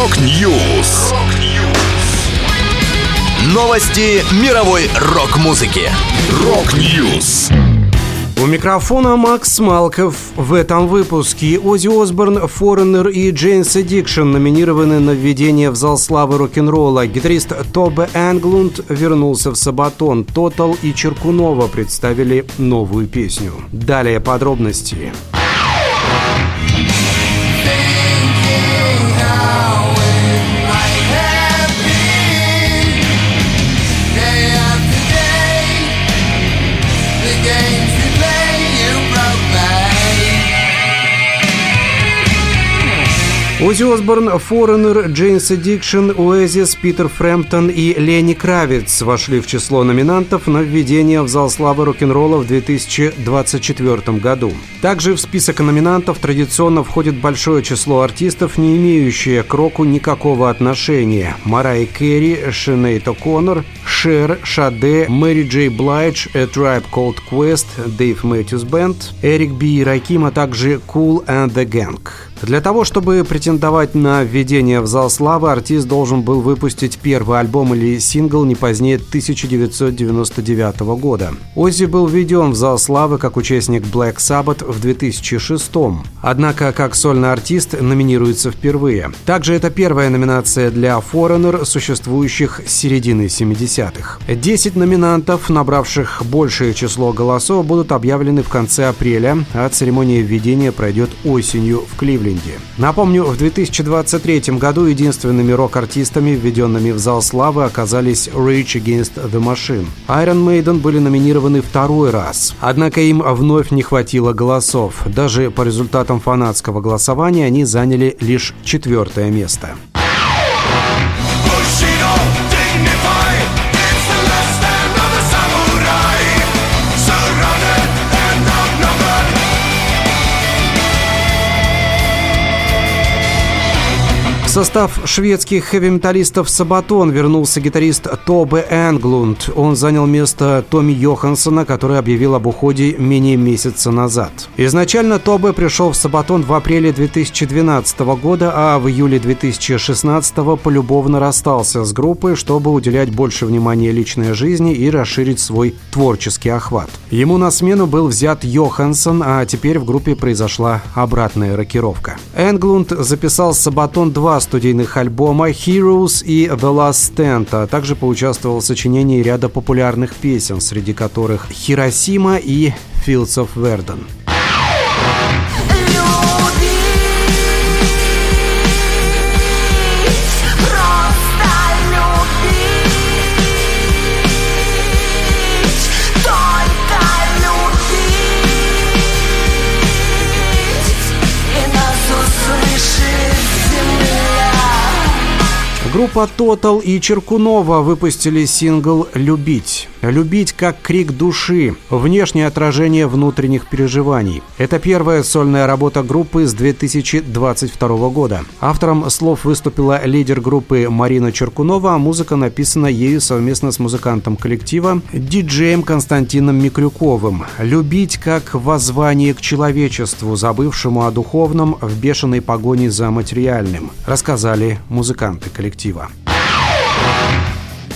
Rock News. Новости мировой рок-музыки. Rock News. У микрофона Макс Малков. В этом выпуске Оззи Осборн, Foreigner и Jane's Addiction номинированы на введение в зал славы рок-н-ролла. Гитарист Тобби Энглунд вернулся в Sabaton. Тотал и Черкунова представили новую песню. Далее подробности. game. Оззи Осборн, Foreigner, Jane's Addiction, Oasis, Питер Фрэмптон и Ленни Кравиц вошли в число номинантов на введение в зал славы рок-н-ролла в 2024 году. Также в список номинантов традиционно входит большое число артистов, не имеющие к року никакого отношения. Мэрайя Керри, Шинейд О'Коннор, Шер, Шаде, Мэри Джей Блайдж, A Tribe Called Quest, Dave Matthews Band, Eric B. и Rakim, а также Kool and the Gang. Для того, чтобы претендовать на введение в зал славы, артист должен был выпустить первый альбом или сингл не позднее 1999 года. Оззи был введен в зал славы как участник Black Sabbath в 2006 однако как сольный артист номинируется впервые. Также это первая номинация для Foreigner, существующих с середины 70-х. Десять номинантов, набравших большее число голосов, будут объявлены в конце апреля, а церемония введения пройдет осенью в Кливленде. Кливленде. Напомню, в 2023 году единственными рок-артистами, введенными в зал славы, оказались Rage Against the Machine. Iron Maiden были номинированы второй раз. Однако им вновь не хватило голосов. Даже по результатам фанатского голосования они заняли лишь четвертое место. Состав шведских хэви-металлистов «Сабатон» вернулся гитарист Тобе Энглунд. Он занял место Томми Йоханссона, который объявил об уходе менее месяца назад. Изначально Тобе пришел в «Сабатон» в апреле 2012 года, а в июле 2016 полюбовно расстался с группой, чтобы уделять больше внимания личной жизни и расширить свой творческий охват. Ему на смену был взят Йоханссон, а теперь в группе произошла обратная рокировка. Энглунд записал «Сабатон 2» студийных альбома «Heroes» и «The Last Stand», а также поучаствовал в сочинении ряда популярных песен, среди которых «Хиросима» и «Fields of Verdon». Группа Total и Черкунова выпустили сингл «Любить». «Любить как крик души», внешнее отражение внутренних переживаний. Это первая сольная работа группы с 2022 года. Автором слов выступила лидер группы Марина Черкунова, а музыка написана ею совместно с музыкантом коллектива, диджеем Константином Микрюковым. «Любить как воззвание к человечеству, забывшему о духовном в бешеной погоне за материальным», рассказали музыканты коллектива.